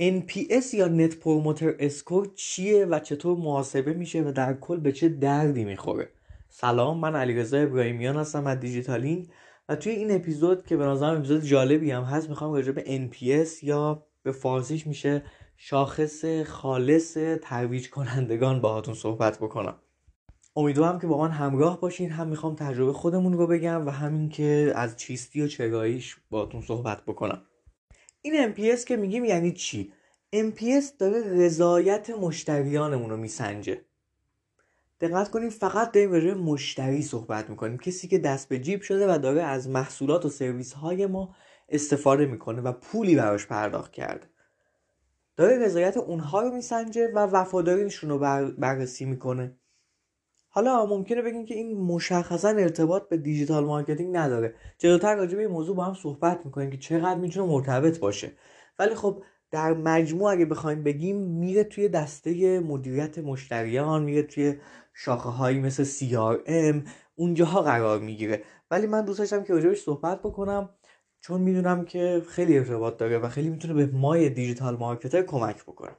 NPS یا net promoter score چیه و چطور محاسبه میشه و در کل به چه دردی می‌خوره؟ سلام من علیرضا ابراهیمیان هستم از دیجیتالینگ و توی این اپیزود که به نظرم اپیزود جالبی هم هست می‌خوام راجع به NPS یا به فارسیش میشه شاخص خالص ترویج کنندگان باهاتون صحبت بکنم. امیدوارم که با من همراه باشین. هم می‌خوام تجربه خودمون رو بگم و همین که از چیستی و چراییش باهاتون صحبت بکنم. این NPS که میگیم یعنی چی؟ NPS داره رضایت مشتریانمون رو میسنجه. دقت کنیم فقط داریم راجع مشتری صحبت می‌کنیم. کسی که دست به جیب شده و داره از محصولات و سرویس های ما استفاده می‌کنه و پولی براش پرداخت کرده. داره رضایت اونها رو میسنجه و وفاداریشون رو بررسی می‌کنه. حالا ممکنه بگیم که این مشخصا ارتباط به digital marketing نداره. جلوتر راجع به این موضوع با هم صحبت می‌کنیم که چقدر می‌تونه مرتبط باشه. ولی خب در مجموع اگه بخوایم بگیم میره توی دسته مدیریت مشتریان میره توی شاخه هایی مثل CRM اونجاها قرار می‌گیره. ولی من دوست داشتم که راجبش صحبت بکنم چون می‌دونم که خیلی ارتباط داره و خیلی می‌تونه به مای دیجیتال مارکتر کمک بکنه.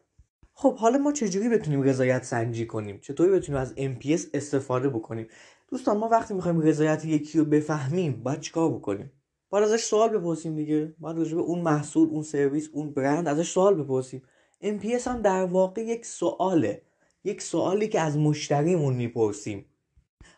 خب حالا ما چجوری بتونیم رضایت سنجی کنیم؟ چطوری بتونیم از MPS استفاده بکنیم؟ دوستان ما وقتی می‌خوایم رضایت یکی رو بفهمیم باید چیکار بکنیم؟ باید ازش سوال بپرسیم دیگه. باید راجع به اون محصول اون سرویس اون برند ازش سوال بپرسیم. MPS هم در واقع یک سواله. یک سوالی که از مشتریمون می‌پرسیم.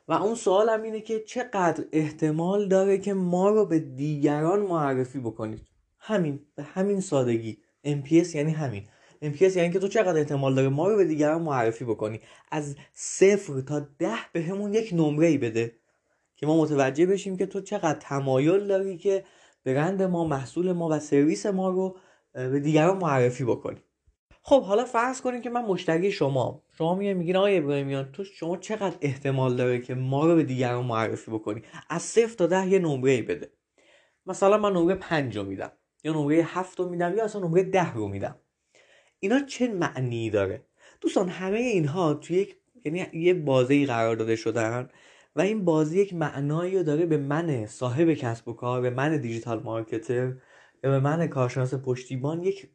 و اون سوال هم اینه که چقدر احتمال داره که ما رو به دیگران معرفی بکنید؟ همین به همین سادگی. MPS یعنی همین. MPS یعنی که تو چقدر احتمال داره ما رو به دیگران معرفی بکنی. از صفر تا ده به همون یک نمره ای بده که ما متوجه بشیم که تو چقدر تمایل داری که برند ما محصول ما و سرویس ما رو به دیگران معرفی بکنی. خب حالا فرض کنیم که من مشتری شما شما میگه میگین آقای ابراهیمیان تو شما چقدر احتمال داره که ما رو به دیگران معرفی بکنی؟ از صفر تا ده یه نمره ای بده. مثلا من نمره پنج رو میدم یا نمره هفت رو میدم یا اصلا نمره ده رو میدم. اینا چه معنی داره؟ دوستان همه اینها توی یک یعنی یه بازی قرار داده شدن و این بازی یک معنایی رو داره به من صاحب کسب و کار به من دیجیتال مارکتر یا به من کارشناس پشتیبان یک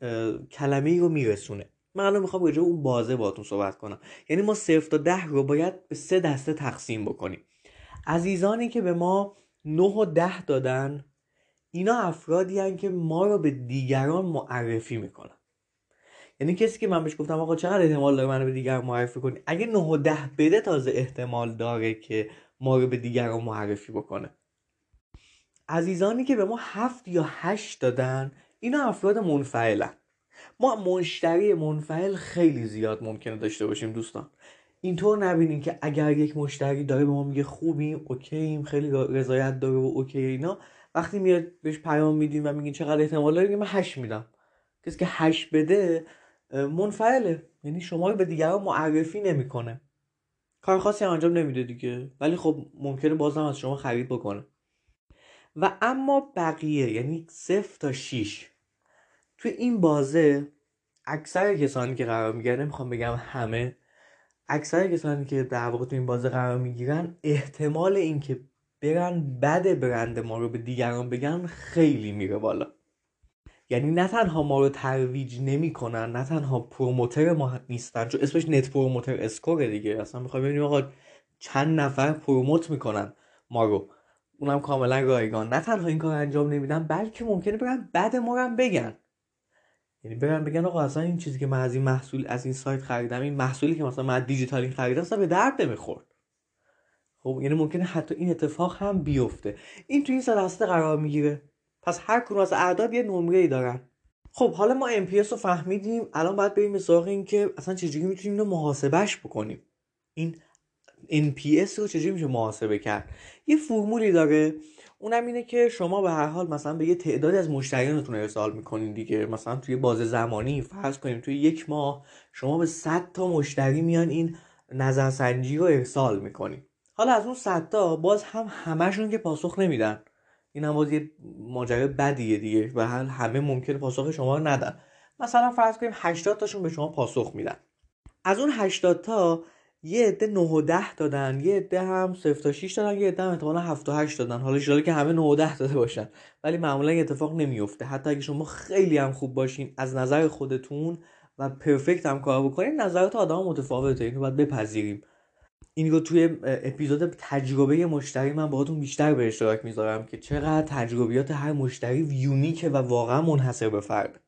کلمه رو میرسونه. من الان می‌خوام راجع اون بازه باتون صحبت کنم. یعنی ما صفر تا ده رو باید به سه دسته تقسیم بکنیم. عزیزانی که به ما نه و ده دادن اینا افرادی هن که ما رو به دیگران معرفی می‌کنن. یعنی کسی که من بهش گفتم آقا چقدر احتمال داره منو به دیگر معرفی کنی؟ اگه 9 و 10 بده تازه احتمال داره که ما رو به دیگران معرفی بکنه. عزیزانی که به ما هفت یا هشت دادن اینا افراد منفعلن. ما مشتری منفعل خیلی زیاد ممکنه داشته باشیم دوستان. اینطور نبینیم که اگر یک مشتری داره به ما میگه خوبیم اوکییم خیلی رضایت داره و اوکی اینا وقتی میاد بهش پیام میدیم و میگین چقدر احتمال داره من هشت میدم. کسی که هشت بده منفعله. یعنی شما به دیگران معرفی نمی‌کنه. کار خاصی انجام نمیده دیگه. ولی خب ممکنه بازم از شما خرید بکنه. و اما بقیه یعنی صفر تا 6 توی این بازه اکثر کسانی که قرار می‌گیرن نمی‌خوام بگم همه اکثر کسانی که در واقع تو این بازه قرار می‌گیرن احتمال اینکه برن بد برند ما رو به دیگران بگن خیلی میره بالا. یعنی نه تنها ما رو ترویج نمی‌کنن نه تنها promoter ما نیستن چون اسمش net promoter score ه دیگه. اصلا می‌خوام ببینیم آقا چند نفر promote می‌کنن ما رو. اونم کاملا رایگان. نه تنها این کار انجام نمیدن بلکه ممکنه برن بد ما هم بگن. یعنی برن بگن آقا اصلا این چیزی که من از این محصول از این سایت خریدم این محصولی که مثلا من دیجیتالی خریدم اصلا به درد نمی‌خورد. خب یعنی ممکنه حتی این اتفاق هم بیفته. این تو این سه قرار می‌گیره. پس هر کدوم از اعداد یه نمره ای دارن. خب حالا ما MPS رو فهمیدیم. الان باید بریم به سراغ این که اصلا چجوری می‌تونیم اینو محاسبهش بکنیم. این NPS رو چجوری میشه محاسبه کرد؟ یه فرمولی داره. اونم اینه که شما به هر حال مثلا به یه تعدادی از مشتریانتون ارسال می‌کنین دیگه. مثلا توی باز زمانی فرض کنیم توی یک ماه شما به 100 تا مشتری میان این نظرسنجی رو ارسال می‌کنین حالا از اون 100 تا باز هم همشون که پاسخ نمیدن. این هم باز یه ماجرای بدیه دیگه و همه ممکنه پاسخ شما رو ندن. مثلا فرض کنیم 80 تاشون به شما پاسخ میدن. از اون 80 تا یه عده 9 و 10 دادن یه عده هم 0 تا 6 دادن یه عده هم احتمالا 7 و 8 دادن. حالا ان که همه 9 و 10 داده باشن. ولی معمولا این اتفاق نمیفته. حتی اگه شما خیلی هم خوب باشین از نظر خودتون و پرفکت هم کار بکنین نظرات آدم متفاوته. اینو باید بپذیریم. این رو توی اپیزود تجربه مشتری من باهاتون بیشتر به اشتراک می‌ذارم که چقدر تجربیات هر مشتری یونیکه و واقعا منحصر به فرد.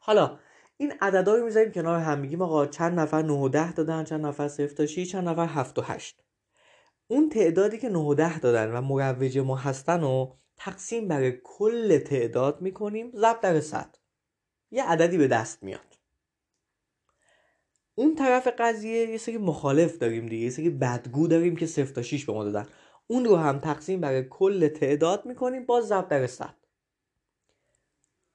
حالا این عددا رو می‌ذاریم کنار هم میگیم آقا چند نفر 9 و 10 دادن چند نفر 0 تا 6 چند نفر 7 و 8 اون تعدادی که 9 و 10 دادن و مروج ما هستن رو تقسیم بر کل تعداد می‌کنیم ضرب در 100 یه عددی به دست میاد. اون طرف قضیه یه سری مخالف داریم دیگه یه سری بدگو داریم که 0 تا 6 به ما دادن. اون رو هم تقسیم بر کل تعداد می‌کنیم باز ضرب در 100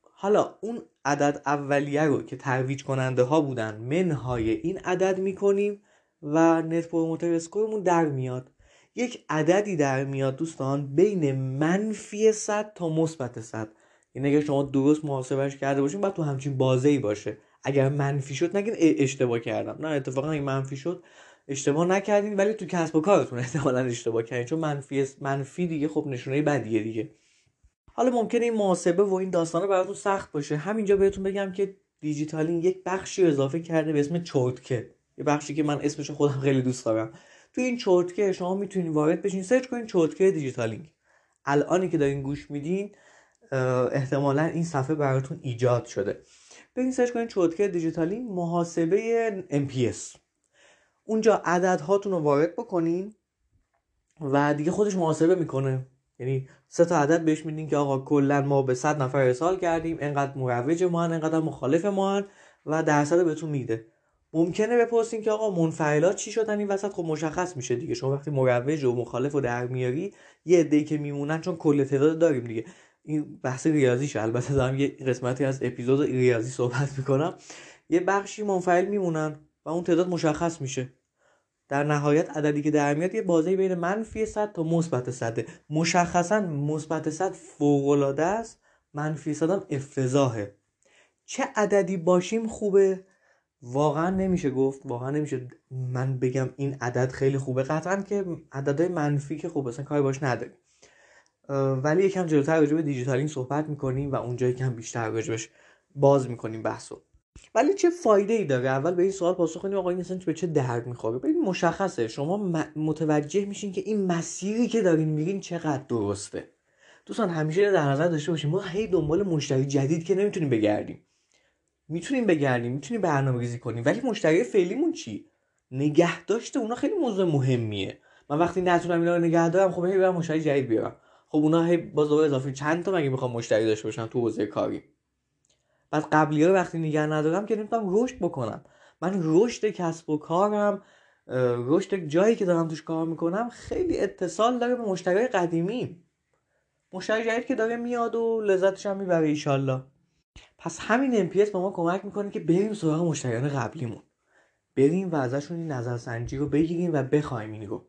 حالا اون عدد اولیه رو که ترویج کننده ها بودن منهای این عدد می‌کنیم و net promoter score مون در میاد. یک عددی در میاد دوستان بین منفی 100 تا مثبت 100 این اگر شما درست محاسبش کرده باشین باید تو همچین بازه ای باشه. اگر منفی شد نگین اشتباه کردم. نه اتفاقا اگه منفی شد اشتباه نکردین ولی تو کسب و کارتون احتمالا اشتباه کردین چون منفی منفی دیگه خب نشونه بدیه دیگه. حالا ممکنه این محاسبه و این داستانه براتون سخت باشه. همینجا بهتون بگم که دیجیتالینگ یک بخشی اضافه کرده به اسم چرتکه. یه بخشی که من اسمش خودم خیلی دوست دارم. تو این چرتکه شما می‌تونید وارد بشین search کنین چرتکه دیجیتالینگ. الانی که دارین گوش میدین احتمالا این صفحه براتون ایجاد شده. برین سرچ کنین چورتکه دیجیتالینگ محاسبه MPS اونجا عدد هاتون رو وارد بکنین و دیگه خودش محاسبه می‌کنه. یعنی سه تا عدد بهش میدین که آقا کلا ما به 100 نفر ارسال کردیم انقدر مروج ما هن انقدر مخالف ما هن و درصد بهتون میده. ممکنه بپرسین که آقا منفعلات چی شدن این وسط؟ خب مشخص میشه دیگه. شما وقتی مروج و مخالف و در میاری یه عده‌ای که میمونن چون کل تعداد داریم دیگه. این بحث ریاضیشه. البته دارم یه قسمتی از اپیزود ریاضی صحبت می‌کنم. یه بخشی منفعل میمونن و اون تعداد مشخص میشه. در نهایت عددی که در میاد یه بازی بین منفی 100 تا مثبت 100 مشخصا مثبت 100 فوق العاده است. منفی 100 هم افتضاحه. چه عددی باشیم خوبه؟ واقعا نمیشه گفت. واقعا نمیشه من بگم این عدد خیلی خوبه. قطعا که عددهای منفی که خوب اصلا کاری باش نداریم. ولی یکم جلوتر راجع به دیجیتالینگ صحبت می‌کنیم و اونجا یکم بیشتر راجبش باز می‌کنیم بحثو. ولی چه فایده ای داره؟ اول به این سوال پاسخ کنیم آقا این اصلا به چه درد می‌خوره؟ ببین مشخصه شما متوجه میشین که این مسیری که دارین میرین چقدر درسته. دوستان همیشه در نظر داشته باشیم ما هی دنبال مشتری جدید که نمی‌تونیم بگردیم. می‌تونیم بگردیم می‌تونیم برنامه ریزی کنیم ولی مشتری فعلیمون چی؟ نگه داشته اونا خیلی موضوع مهمیه. من وقتی نتونم اینا رو نگه دارم خب هی برم مشتری جدید بیارم. خب اونا هی باز اضافه چند تا مگه می‌خوام مشتری داشته باشم تو حوزه کاری؟ بعد قبلی ها وقتی نگه ندارم که نمی‌تونم رشد بکنم. من رشد کسب و کارم رشد جایی که دارم توش کار می‌کنم خیلی اتصال داره به مشتری قدیمی. مشتری جدید که داره میاد و لذتش هم می‌بره ایشالله. پس همین MPS به ما کمک می‌کنه که بریم سراغ مشتریان قبلیمون. بریم و ازشون این نظرسنجی رو بگیریم و بخوایم این رو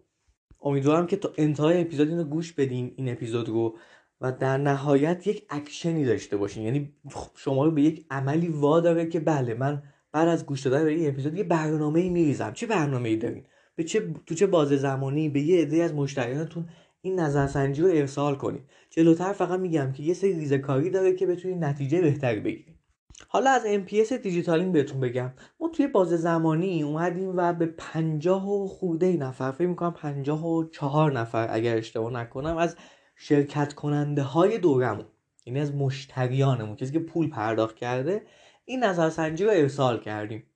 امیدوارم که تا انتهای اپیزود اینو گوش بدین این اپیزود رو و در نهایت یک اکشنی داشته باشین. یعنی شما رو به یک عملی واداره که بله من بعد از گوش دادن به این اپیزود یه برنامه ای میریزم. چه برنامه ای دارین؟ به چه تو چه بازه زمانی؟ به یه عده از مشتریانتون این نظرسنجی رو ارسال کنید جلوتر فقط میگم که یه سری ریزه کاری داره که بتونید نتیجه بهتری بگیرید حالا از NPS دیجیتالینگ بهتون بگم. ما توی بازه زمانی اومدیم و به پنجاه و خورده نفر فکر می‌کنم پنجاه و چهار نفر اگر اشتباه نکنم از شرکت کننده های دورمون یعنی از مشتریانمون کسی که پول پرداخت کرده این نظرسنجی رو ارسال کردیم.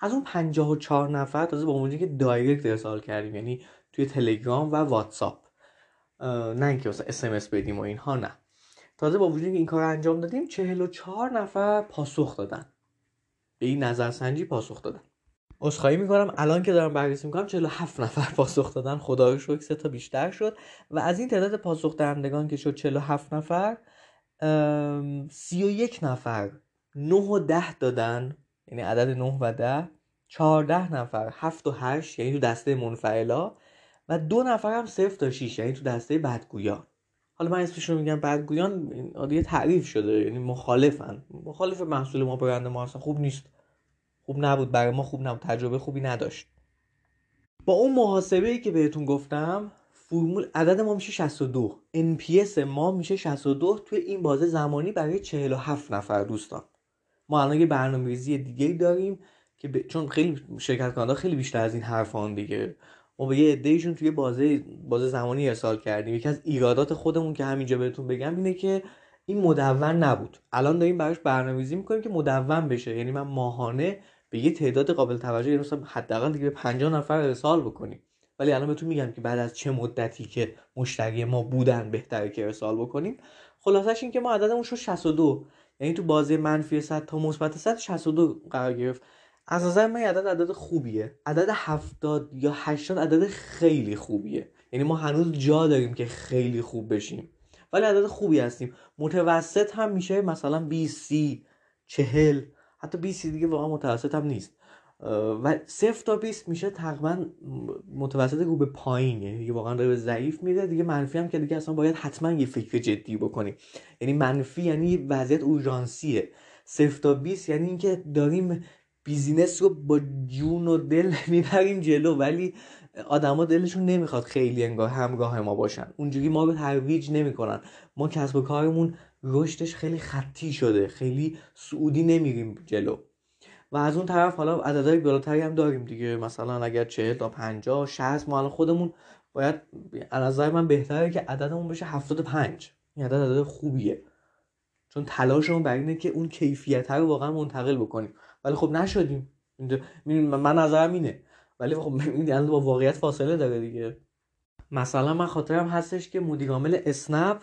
از اون 54 نفر تازه با اونجایی که direct ارسال کردیم یعنی توی تلگرام و واتساپ. نه اینکه مثلا SMS بدیم و اینها نه. تازه با وجودی که این کار انجام دادیم 44 نفر پاسخ دادن. به این نظرسنجی پاسخ دادن. عذرخواهی می‌کنم الان که دارم بررسی می‌کنم 47 نفر پاسخ دادن. خدا رو شکر سه تا بیشتر شد. و از این تعداد پاسخ دهندگان که شد 47 نفر 31 نفر 9 و 10 دادن. یعنی عدد 9 و 10 14 نفر 7 و 8 یعنی تو دسته منفعلا. و دو نفر هم 0 تا 6 یعنی تو دسته بدگویان. حالا من اسمش رو میگم بدگویان یه تعریف شده یعنی مخالفن. مخالف محصول ما برند ما اصلا خوب نیست. خوب نبود برای ما خوب نبود تجربه خوبی نداشت. با اون محاسبه ای که بهتون گفتم فرمول عدد ما میشه 62 NPS ما میشه 62 توی این بازه زمانی برای 47 نفر دوستان. ما الان یه برنامه‌ریزی دیگه داریم که چون خیلی شرکت کننده خیلی بیشتر از این حرفان دیگه. ما به یه عدهشون توی بازه بازه زمانی ارسال کردیم. یکی از ایرادات خودمون که همینجا بهتون بگم اینه که این مدون نبود. الان داریم براش برنامه‌ریزی می‌کنیم که مدون بشه. یعنی من ماهانه به یه تعداد قابل توجه یعنی مثلا حداقل دیگه به 50 نفر ارسال بکنیم. ولی الان بهتون میگم که بعد از چه مدتی که مشتری ما بودن بهتره که ارسال بکنیم. خلاصش این که ما عددمون شد 62 یعنی تو بازی منفی 100 تا مثبت 100 62 قرار گرفت. از نظر من عدد عدد خوبیه. عدد 70 یا 80 عدد خیلی خوبیه. یعنی ما هنوز جا داریم که خیلی خوب بشیم. ولی عدد خوبی هستیم. متوسط هم میشه مثلا 20 30 40 حتی 20 دیگه واقعا متوسط هم نیست. و صفر تا 20 میشه تقریبا متوسط رو به پایین. یعنی دیگه واقعا به ضعیف میره. دیگه منفی هم که دیگه اصلا باید حتما یه فکر جدی بکنیم. یعنی منفی یعنی وضعیت اورژانسیه. صفر تا 20 یعنی اینکه داریم business رو با جون و دل می‌بریم جلو ولی آدما دلشون نمی‌خواد خیلی انگار همراه ما باشن. اونجوری ما رو ترویج نمی‌کنن. ما کسب و کارمون رشدش خیلی خطی شده. خیلی صعودی نمیریم جلو. و از اون طرف حالا عددهای بالاتری هم داریم دیگه. مثلا اگر 40 تا 50 60 ما خودمون باید از نظر من بهتره که عددمون بشه 75 این عدد عدد خوبیه. چون تلاشمون بر اینه که اون کیفیت رو واقعا منتقل بکنیم. ولی خب نشدیم. من نظرم اینه. ولی خب این با واقعیت فاصله داره دیگه. مثلا من خاطرم هستش که مدیرعامل اسنپ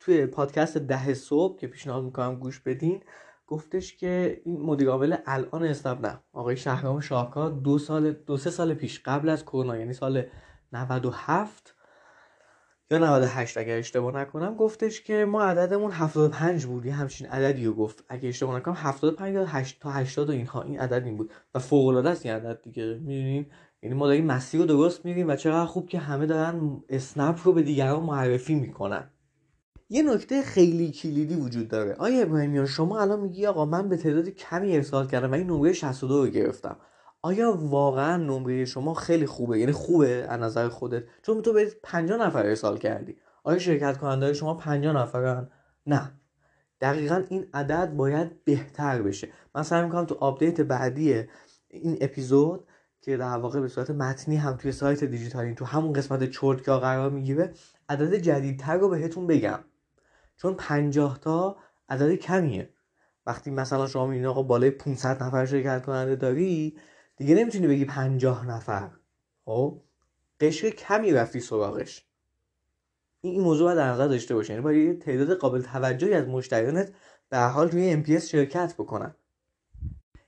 توی پادکست ده صبح که پیشنهاد می‌کنم گوش بدین گفتش که این مدیر عامل الان اسنپ نه. آقای شهرام شاهکار دو سال دو سه سال پیش قبل از کرونا یعنی سال 97 یا 98 اگر اشتباه نکنم گفتش که ما عددمون 75 بود. یه همچین عددی رو گفت. اگه اشتباه نکنم 75 یا 8 تا 80 و اینها. این عدد این بود. و فوق العاده است این عدد دیگه. می‌دونین؟ یعنی ما داریم مسیر رو درست میریم و چقدر خوب که همه دارن اسنپ رو به دیگران معرفی می‌کنن. یه نکته خیلی کلیدی وجود داره. آیا ابراهیمیان شما الان میگی آقا من به تعداد کمی ارسال کردم و این نمره 62 رو گرفتم. آیا واقعا نمره شما خیلی خوبه؟ یعنی خوبه از نظر خودت؟ چون تو به 50 نفر ارسال کردی. آیا شرکت کننده شما 50 نفرن؟ نه. دقیقا این عدد باید بهتر بشه. من سعی می‌کنم تو update بعدی این اپیزود که در واقع به صورت متنی هم توی سایت دیجیتالینگ تو همون قسمت چرتکه قرار می‌گیره عدد جدیدتر رو بهتون بگم. چون 50 تا عدد کمیه. وقتی مثلا شما می‌بینی آقا بالای 500 نفر شرکت کننده داری دیگه نمی‌تونی بگی 50 نفر. خب؟ قشر کمی رفتی سراغش. این موضوع باید در نظر داشته باشه یعنی باید یه تعداد قابل توجهی از مشتریانت به حال توی MPS شرکت بکنن.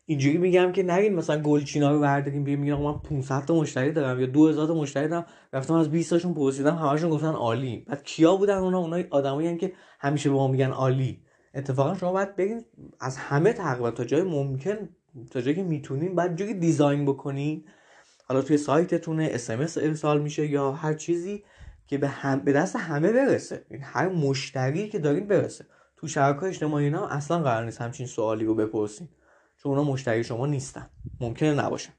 اینجوری میگم که نگین مثلا گلچینا رو برداریم بگیم میگم من 500 تا مشتری دارم یا 2000 تا مشتری دارم. رفتم از 20 تاشون پرسیدم همشون گفتن عالی. بعد کیا بودن اونا؟ اونای آدمایی که همیشه به ما میگن عالی. اتفاقا شما باید بگین از همه تقریبا تا جای ممکن تا جایی که می‌تونین بعد جوری دیزاین بکنین. حالا توی سایتتونه اس ارسال میشه یا هر چیزی که به, هم... به دست همه برسه. این هر مشتری که دارین برسه. تو شبکه اجتماعی اینا اصلا قرار نیست همچین سوالی رو بپرسین. چون اونا مشتری شما نیستن. ممکنه نباشن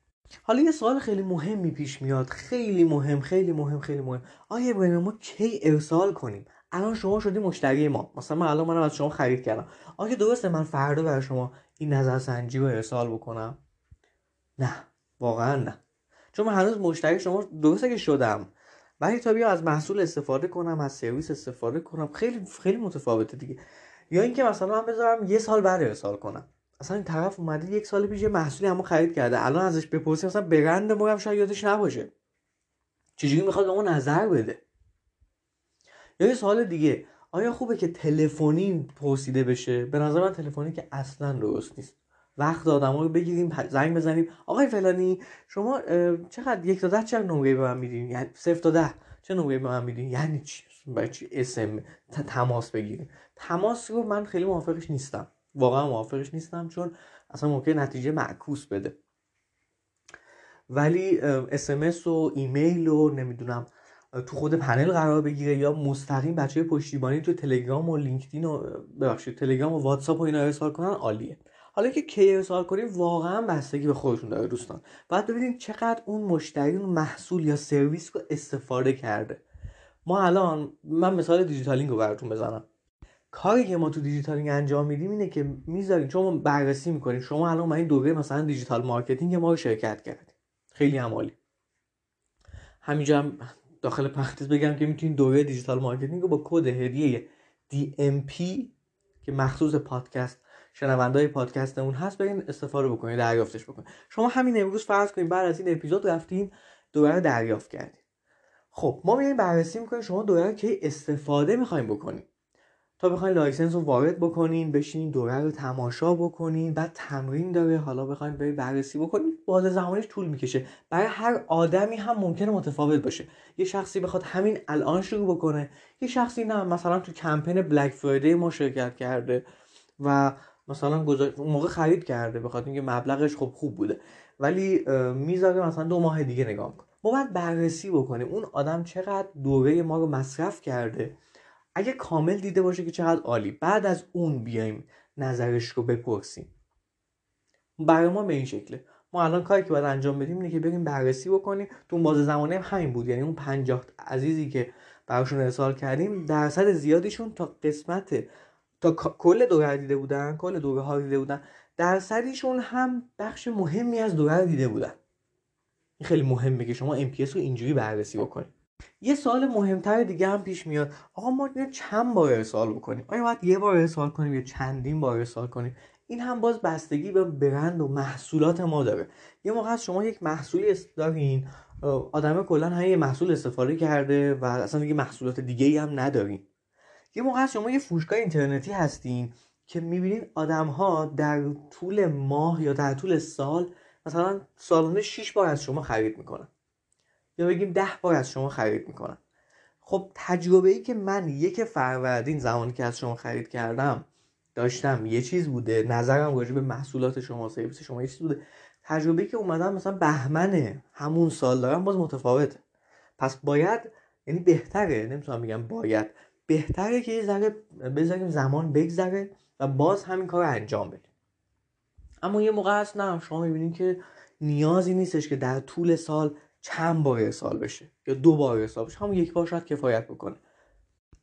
حالا یه سوال خیلی مهمی پیش میاد. خیلی مهم خیلی مهم خیلی مهم. آیا ابراهیم ما کی ارسال کنیم؟ الان شما شدی مشتری ما. مثلا من الان منم از شما خرید کردم. آیا درسته من فردا برای شما این نظر سنجی رو ارسال بکنم. نه واقعا نه. چون من هنوز مشتری شما درسته که شدم. ولی تا بیا از محصول استفاده کنم از سرویس استفاده کنم. خیلی خیلی متفاوته دیگه. یا اینکه مثلا من بذارم یه سال بعد ارسال کنم. اصلا این طرف اومده یک سال پیش یه محصولی همو خرید کرده. الان ازش بپرسی مثلا برند ما هم شاید یادش نباشه. چجوری می‌خواد به نظر بده؟ یا یه سوال دیگه. آیا خوبه که تلفنی پرسیده بشه؟ به نظر من تلفنی که اصلا درست نیست. وقت آدم رو بگیریم زنگ بزنیم. آقای فلانی شما چقدر یک تا ده چه نمره به من میدین؟ یعنی صفر تا ده چه نمره به من میدین؟ یعنی چی؟ برای چی اسم تماس بگیریم؟ تماس رو من خیلی موافقش نیستم. واقعا موافقش نیستم چون اصلا ممکن نتیجه معکوس بده. ولی SMS و ایمیل و نمی‌دونم تو خود پنل قرار بگیره یا مستقیم بچه پشتیبانی تو تلگرام و لینکدین و ببخشید تلگرام و واتساپ و اینا ارسال کنن عالیه. حالا که کی ارسال کنیم واقعا بستگی به خودتون داره دوستان. باید ببینید چقدر اون مشتری اون محصول یا سرویس رو استفاده کرده. ما الان من مثال دیجیتالینگ رو براتون بزنم. کاری که ما تو دیجیتالینگ انجام میدیم اینه که می‌ذاریم چون ما بررسی می‌کنیم. شما الان من این دوره مثلا digital marketing ما رو شرکت کردیم خیلی اجمالی همینجا هم داخل پرانتز بگم که می‌تونید دوره digital marketing رو با کد هدیه DMP که مخصوص پادکست شنوندای پادکستمون هست برین استفاده بکنید دریافتش بکنید. شما همین امروز فرض کنید بعد از این اپیزود رفتین دوره رو دریافت کردید خب ما میایم بررسی می‌کنیم شما دوباره که استفاده می‌خوایم بکنیم. تا بخواین license رو وارد بکنین بشینین دوره رو تماشا بکنین بعد تمرین داره. حالا بخواین برید بررسی بکنین باز زمانش طول می‌کشه. برای هر آدمی هم ممکنه متفاوت باشه. یه شخصی بخواد همین الان شروع بکنه یه شخصی نه. مثلا تو کمپین بلک فرایدی ما شرکت کرده و مثلا اون موقع خرید کرده بخاطر اینکه مبلغش خب خوب بوده. ولی می‌ذاره مثلا دو ماه دیگه نگاه کن ما باید بررسی بکنیم. اون آدم چقدر دوره ما رو مصرف کرده؟ اگه کامل دیده باشه که چقدر عالی. بعد از اون بیایم نظرش رو بپرسیم. برای ما به این شکله. ما الان کاری که باید انجام بدیم اینه که بریم بررسی بکنیم. تو باز زمانه هم همین بود. یعنی اون 50 عزیزی که براشون ارسال کردیم درصد زیادیشون تا قسمت تا کل دوره دیده بودن کل دوره ها دیده بودن. درصدیشون هم بخش مهمی از دوره دیده بودن. این خیلی مهمه که شما MPS رو اینجوری بررسی بکنید. یه سال مهمتر دیگه هم پیش میاد. آقا ما چند بار ارسال بکنیم؟ آیا باید یه بار ارسال کنیم یا چندین بار ارسال کنیم؟ این هم باز بستگی به برند و محصولات ما داره. یه موقع از شما یک محصولی دارین آدم کلا هم یه محصول استفاده کرده و اصلا دیگه محصولات دیگه ای هم ندارین. یه موقع از شما یه فروشگاه اینترنتی هستین که می‌بینین آدم ها در طول ماه یا در طول سال مثلا سالانه 6 بار از شما خرید می‌کنن. یا بگیم ده بار از شما خرید می‌کنن خب تجربه ای که من یک فروردین زمانی که از شما خرید کردم داشتم یه چیز بوده. نظرم راجع به محصولات شما سرویس شما یه چیز بوده. تجربه ای که اومدم مثلا بهمن همون سال دارم باز متفاوته. پس باید یعنی بهتره نمی‌تونم بگم باید. بهتره که یه ذره بذاریم زمان بگذره و باز همین کار رو انجام بدیم. اما یه موقع هست نه شما می‌بینید که نیازی نیستش که در طول سال چند بار ارسال بشه یا دو بار ارسال بشه همون یک بار شاید کفایت بکنه.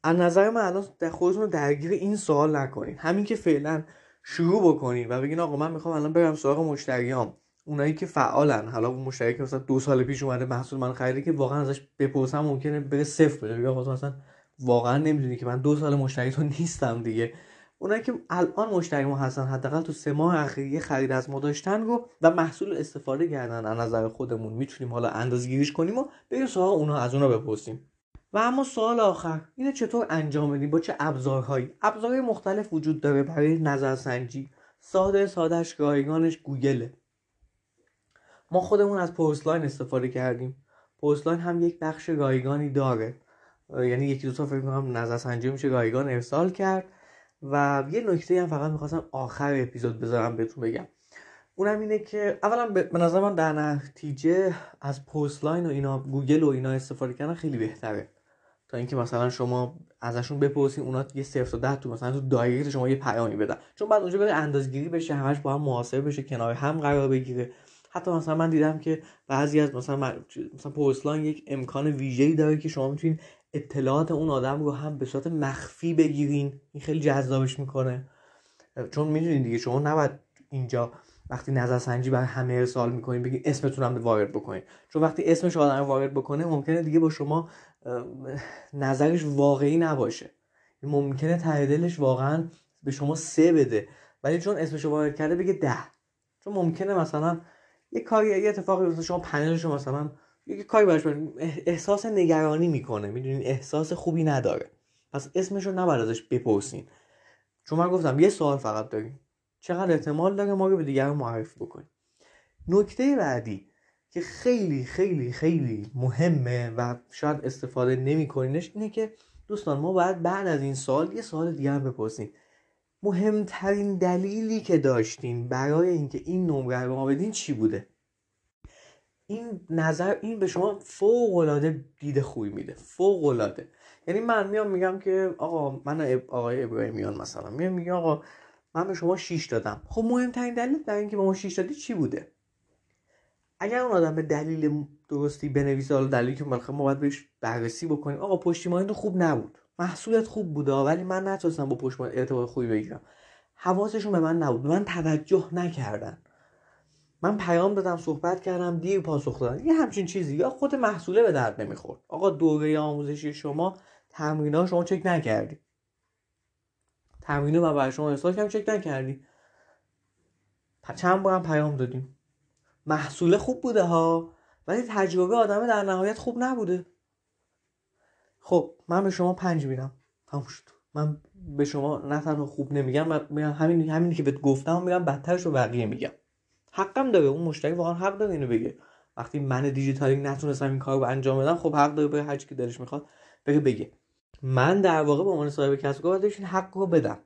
از نظر من الان در خودتون درگیر این سوال نکنین. همین که فعلا شروع بکنین و بگین آقا من می‌خوام الان برم سراغ مشتریام. اونایی که فعالن. حالا اون مشتری که مثلا دو سال پیش اومده محصول من خریده که واقعا ازش بپرسم ممکنه بره صفر بره. بگه مثلا واقعا نمی‌دونی که من دو سال مشتری تو نیستم دیگه. اونایی که الان مشتری ما هستن حداقل تو سه ماه اخیر خرید از ما داشتن رو و محصول استفاده کردن از نظر خودمون. می‌تونیم حالا اندازگیریش کنیم و بریم سراغ اونها از اونها بپرسیم. و اما سوال آخر اینه چطور انجام بدیم؟ با چه ابزارهایی؟ ابزارهای مختلف وجود داره برای نظرسنجی. ساده سادهش رایگانش گوگله. ما خودمون از پورسلاین استفاده کردیم. پورسلاین هم یک بخش رایگانی داره. یعنی یکی دو تا فکر کنم نظرسنجی میشه رایگان ارسال کرد. و یه نکته هم فقط می‌خواستم آخر اپیزود بذارم بهتون بگم. اونم اینه که اولا به نظر من در نتیجه از پرسلاین و اینا گوگل و اینا استفاده کردن خیلی بهتره. تا اینکه مثلا شما ازشون بپرسین اونا یه صفر تا ده تو مثلا تو direct شما یه پیامی بدن. چون بعد اونجا بره اندازگیری بشه همش با هم محاسبه بشه کنار هم قرار بگیره. حتی مثلا من دیدم که بعضی از مثلا مثلا پرسلاین یک امکان ویژه‌ای داره که شما می‌تونید اطلاعات اون آدم رو هم به صورت مخفی بگیرین. این خیلی جذابش می‌کنه. چون می‌دونین دیگه شما نباید اینجا وقتی نظرسنجی بر همه ارسال می‌کنین بگین اسمتون هم وارد بکنین. چون وقتی اسمش آدم وارد بکنه ممکنه دیگه با شما نظرش واقعی نباشه. ممکنه ته دلش واقعا به شما سه بده. ولی چون اسمش وارد کرده بگه ده. چون ممکنه مثلا یه کاری یه اتفاقی مثلا شما پنلش مثلا یه کاری براش احساس نگرانی می‌کنه. می‌دونین؟ احساس خوبی نداره. پس اسمش رو نباید ازش بپرسین. چون من گفتم یه سوال فقط داریم. چقدر احتمال داره ما رو به دیگران معرفی بکنیم؟ نکته بعدی که خیلی خیلی خیلی مهمه و شاید استفاده نمیکنینش اینه که دوستان ما باید بعد از این سال یه سال دیگه هم بپرسیم. مهمترین دلیلی که داشتین برای اینکه این نمره رو ما بدین چی بوده؟ این نظر این به شما فوق العاده دید خوبی میده فوق العاده یعنی من میام میگم که آقا من آقای ابراهیمیان مثلا میام میگم آقا من به شما 6 دادم. خب مهمترین دلیل در اینکه به ما 6 دادی چی بوده؟ اگر اون آدم به دلیل درستی بنویسه حالا دلیلی که ما باید بهش بررسی بکنیم. آقا پشتیبانی تو خوب نبود. محصولت خوب بوده ولی من نتونستم با پشتیبانی ارتباط خوبی بگیرم. حواسشون به من نبود. من توجه نکردن. من پیام دادم صحبت کردم دیر پاسخ دادن. یه همچین چیزی. یا خود محصوله به درد نمی‌خورد. آقا دوره آموزشی شما تمرین شما چک نکردی. تمرین من برای شما ارسال کردم چک نکردی. چند بارم پیام دادیم. محصول خوب بوده ها ولی تجربه آدم در نهایت خوب نبوده. خب من به شما پنج میدم. تموم من به شما نه تنها خوب نمیگم من همین همینی که بهت گفتم میگم بدترش رو بقیه میگم. حقم داره اون مشتری واقعا حق داره اینو بگه. وقتی من دیجیتالینگ نتونستم این کار رو انجام بدم خب حق داره به هر که دلش می‌خواد بگه بگه. من در واقع به عنوان صاحب کسب کار این حق رو بدم.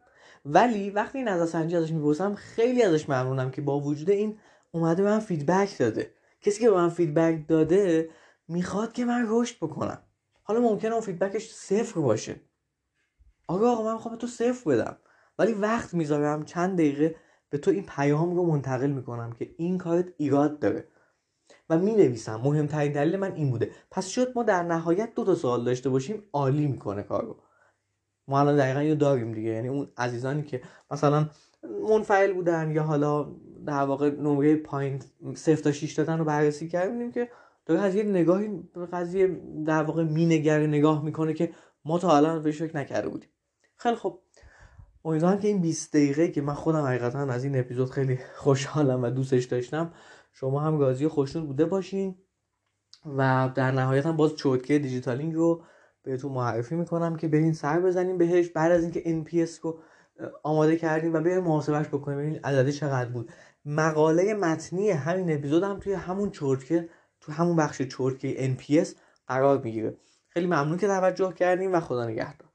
ولی وقتی این نظرسنجی ازش می‌پرسم خیلی ازش ممنونم که با وجود این اومده من feedback داده. کسی که به من feedback داده می‌خواد که من رشد بکنم. حالا ممکنه اون feedback ش صفر باشه. آقا آقا من می‌خوام تو صفر بدم. ولی وقت می‌ذارم چند دقیقه به تو این پیام رو منتقل می‌کنم که این کارت ایراد داره. و می نویسم مهمترین دلیل من این بوده. پس شد ما در نهایت دو تا سوال داشته باشیم عالی می‌کنه کارو. ما الان دقیقا اینو داریم دیگه. یعنی اون عزیزانی که مثلا منفعل بودن یا حالا در واقع نمره پایین صفر تا 6 دادن رو بررسی کردیم که داره از یه نگاهی به قضیه در واقع مینگره نگاه می‌کنه که ما تا الان بهش فکر نکرده بودیم. خیلی خب امیدوارم که این 20 دقیقه که من خودم حقیقتا از این اپیزود خیلی خوشحالم و دوستش داشتم شما هم و خوشنود بوده باشین و در نهایت هم باز چوتکه دیجیتالینگ رو بهتون معرفی می‌کنم که برین سر بزنیم بهش بعد از اینکه NPS رو آماده کردیم و بریم محاسبش بکنیم. ببینید عددی چقدر بود. مقاله متنی همین اپیزود هم توی همون چرتکه تو همون بخش چرتکه NPS قرار می‌گیره. خیلی ممنون که توجه کردیم و خدا نگهدار.